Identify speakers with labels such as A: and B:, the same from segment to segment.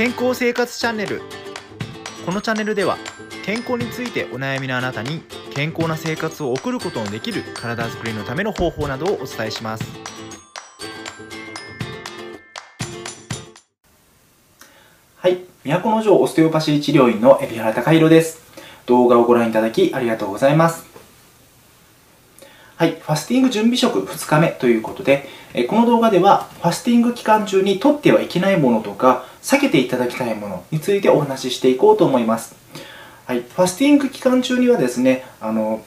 A: 健康生活チャンネル。このチャンネルでは健康についてお悩みのあなたに健康な生活を送ることのできる体づくりのための方法などをお伝えします。
B: はい。都城オステオパシー治療院の海老原隆弘です。動画をご覧いただきありがとうございます。はい、ファスティング準備食2日目ということで、えこの動画ではファスティング期間中に取ってはいけないものとか、避けていただきたいものについてお話ししていこうと思います。はい、ファスティング期間中にはですね、あの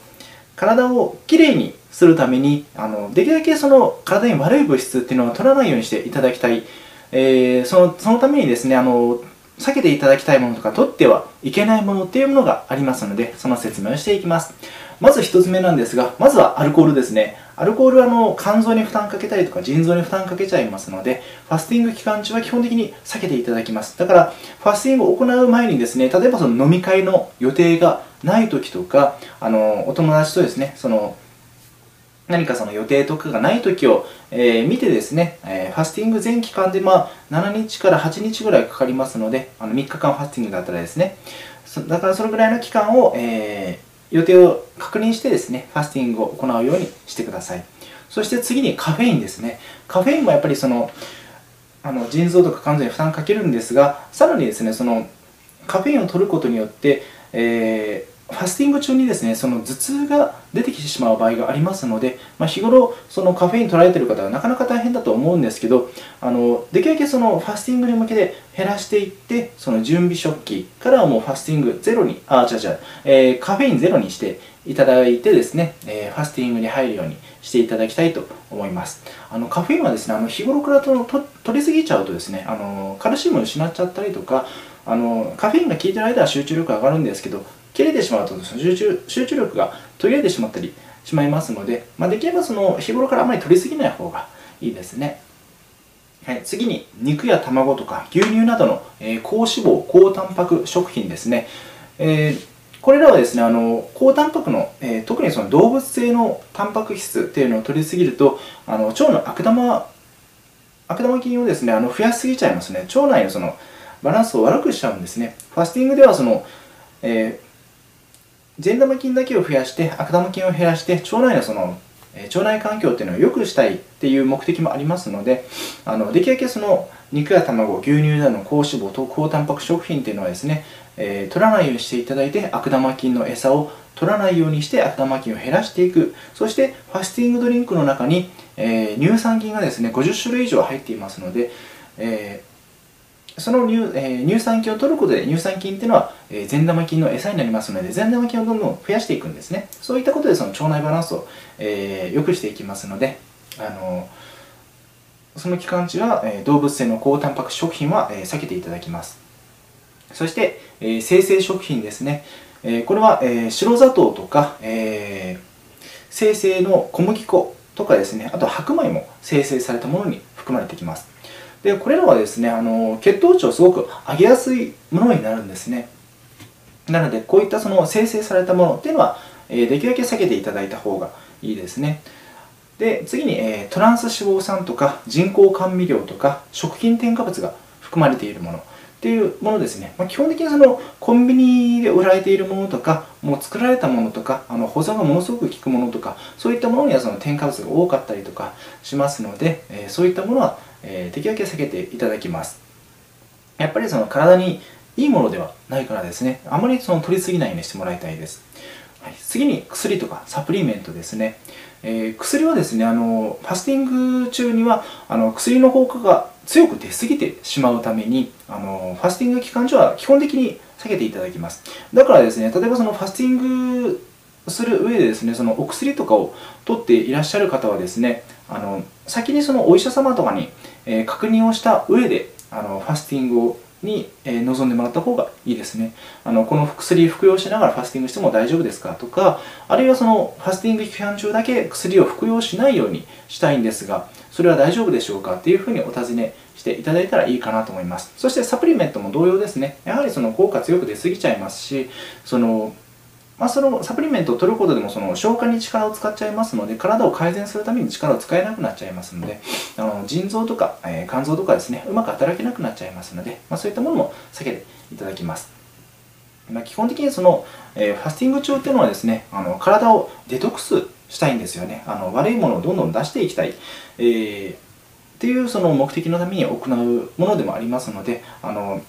B: 体をきれいにするためにあの、できるだけその体に悪い物質っていうのは取らないようにしていただきたい。えー、そのそのためにですね、あの避けていただきたいものとか取ってはいけないものっていうものがありますので、その説明をしていきます。まず1つ目なんですが、まずはアルコールですね。アルコールはあの肝臓に負担かけたりとか腎臓に負担かけちゃいますので、ファスティング期間中は基本的に避けていただきます。だから、ファスティングを行う前にですね、例えばその飲み会の予定がない時とか、あの、お友達とですね、その、何かその予定とかがない時を、えー、見てですね、えー、ファスティング全期間で、まあ、7日から8日ぐらいかかりますので、あの3日間ファスティングだったらですね、だからそれぐらいの期間を、えー予定を確認してですね、ファスティングを行うようにしてください。そして次にカフェインですね。カフェインもやっぱりその、あの腎臓とか肝臓に負担かけるんですが、さらにですね、そのカフェインを取ることによって、えーファスティング中にですね、その頭痛が出てきてしまう場合がありますので、まあ、日頃、そのカフェイン取られている方はなかなか大変だと思うんですけど、あのできるだけそのファスティングに向けて減らしていって、その準備食器からはもうファスティングゼロに、あ、違う違う、えー、カフェインゼロにしていただいてですね、えー、ファスティングに入るようにしていただきたいと思います。あのカフェインはですね、あの日頃からとと取りすぎちゃうとですね、あのカルシウムを失っちゃったりとか、あのカフェインが効いてる間は集中力上がるんですけど、切れてしまうと集中集中力が途切れてしまったりしまいますので、まあ、できればその日頃からあまり取りすぎない方がいいですね。はい、次に肉や卵とか牛乳などの、えー、高脂肪、高タンパク食品ですね。えー、これらはですね、あの高タンパクの、えー、特にその動物性のタンパク質っていうのを取りすぎると、あの腸の悪玉悪玉菌をですね、あの増やしすぎちゃいますね。腸内のそのバランスを悪くしちゃうんですね。ファスティングではその、え善玉菌だけを増やして悪玉菌を減らして腸内のその腸内環境っていうのを良くしたいっていう目的もありますのであのできるだけその肉や卵牛乳などの高脂肪と高タンパク食品っていうのはですね、えー、取らないようにしていただいて悪玉菌の餌を取らないようにして悪玉菌を減らしていく。そしてファスティングドリンクの中に、えー、乳酸菌がですね50種類以上入っていますので、えーその乳,、えー、乳酸菌を取ることで乳酸菌っていうのは、えー、善玉菌の餌になりますので善玉菌をどんどん増やしていくんですね。そういったことでその腸内バランスを、えー、良くしていきますので、あのその期間中は、えー、動物性の高タンパク食品は、えー、避けていただきます。そして、えー、生成食品ですね、えー、これは、えー、白砂糖とか、えー、生成の小麦粉とかですね。あと白米も生成されたものに含まれてきます。でこれらはですねあの血糖値をすごく上げやすいものになるんですね。なのでこういったその生成されたものっていうのは、え、できるだけ避けていただいた方がいいですね。で次に、えー、トランス脂肪酸とか人工甘味料とか食品添加物が含まれているものっていうものですね、まあ、基本的にそのコンビニで売られているものとかもう作られたものとかあの保存がものすごく効くものとかそういったものにはその添加物が多かったりとかしますので、え、そういったものはえー、できるだけ避けていただきます。やっぱりその体にいいものではないからですね。あまりその取りすぎないようにしてもらいたいです、はい、次に薬とかサプリメントですね、えー、薬はですねあのファスティング中にはあの薬の効果が強く出過ぎてしまうためにあのファスティング期間中は基本的に避けていただきます。だからですね例えばそのファスティングする上でですねそのお薬とかを取っていらっしゃる方はですねあの先にそのお医者様とかに、えー、確認をした上であのファスティングをに、えー、臨んでもらった方がいいですね。あのこの薬服用しながらファスティングしても大丈夫ですかとかあるいはそのファスティング期間中だけ薬を服用しないようにしたいんですがそれは大丈夫でしょうかっていうふうにお尋ねしていただいたらいいかなと思います。そしてサプリメントも同様ですね。やはりその効果強く出過ぎちゃいますしそのまあ、そのサプリメントを取ることでもその消化に力を使っちゃいますので体を改善するために力を使えなくなっちゃいますのであの腎臓とか、えー、肝臓とかですねうまく働けなくなっちゃいますので、まあ、そういったものも避けていただきます。まあ、基本的にその、えー、ファスティング中っていうのはですねあの体をデトックスしたいんですよねあの悪いものをどんどん出していきたい、えー、っていうその目的のために行うものでもありますのであの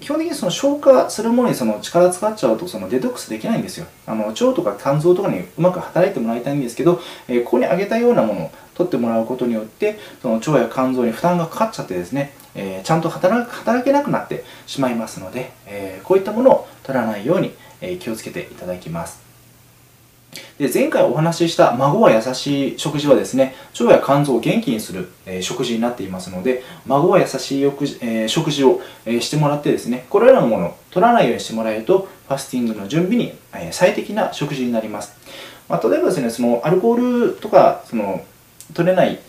B: 基本的にその消化するものにその力使っちゃうとそのデトックスできないんですよ。あの腸とか肝臓とかにうまく働いてもらいたいんですけど、えー、ここに挙げたようなものを取ってもらうことによってその腸や肝臓に負担がかかっちゃってですね、えー、ちゃんと働働けなくなってしまいますので、えー、こういったものを取らないように、え気をつけていただきます。で前回お話しした孫は優しい食事はですね腸や肝臓を元気にする、えー、食事になっていますので孫は優しい食事,、えー、食事を、えー、してもらってですねこれらのものを取らないようにしてもらえるとファスティングの準備に、え最適な食事になります、まあ、例えばですねそのアルコールとかその取れない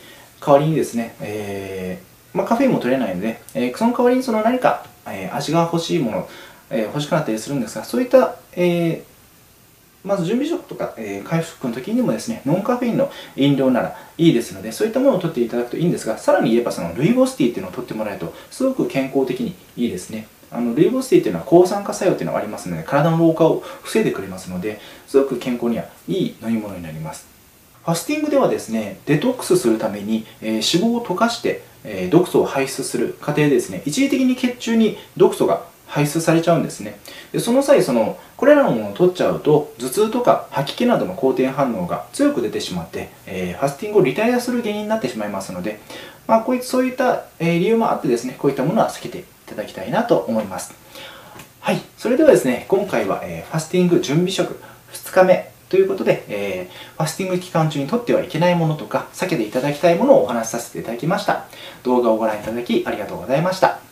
B: 代わりにですね、えまあ、カフェインも取れないので、えその代わりにその何か、え味が欲しいもの、え欲しくなったりするんですがそういった、えーまず準備食とか、えー、回復の時にもですね、ノンカフェインの飲料ならいいですので、そういったものを取っていただくといいんですが、さらに言えばそのルイボスティーっていうのを取ってもらえると、すごく健康的にいいですね。あのルイボスティーっていうのは抗酸化作用っていうのがありますので、体の老化を防いでくれますので、すごく健康にはいい飲み物になります。ファスティングではですね、デトックスするために、えー、脂肪を溶かして、えー、毒素を排出する過程でですね、一時的に血中に毒素が排出されちゃうんですね。でその際そのこれらのものを取っちゃうと頭痛とか吐き気などの好転反応が強く出てしまって、えー、ファスティングをリタイアする原因になってしまいますので、まあ、こういそういった、えー、理由もあってですねこういったものは避けていただきたいなと思います。はい。それではですね今回は、えー、ファスティング準備食2日目ということで、えー、ファスティング期間中にとってはいけないものとか避けていただきたいものをお話しさせていただきました。動画をご覧いただきありがとうございました。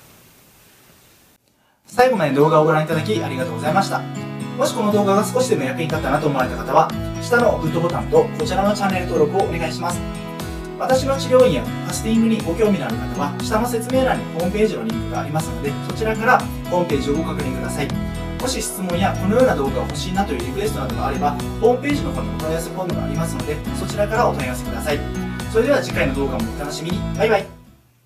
B: 最後まで動画をご覧いただきありがとうございました。もしこの動画が少しでも役に立ったなと思われた方は、下のグッドボタンとこちらのチャンネル登録をお願いします。私の治療院やファスティングにご興味のある方は、下の説明欄にホームページのリンクがありますので、そちらからホームページをご確認ください。もし質問やこのような動画が欲しいなというリクエストなどがあれば、ホームページの方にお問い合わせフォームがありますので、そちらからお問い合わせください。それでは次回の動画もお楽しみに。バイバイ。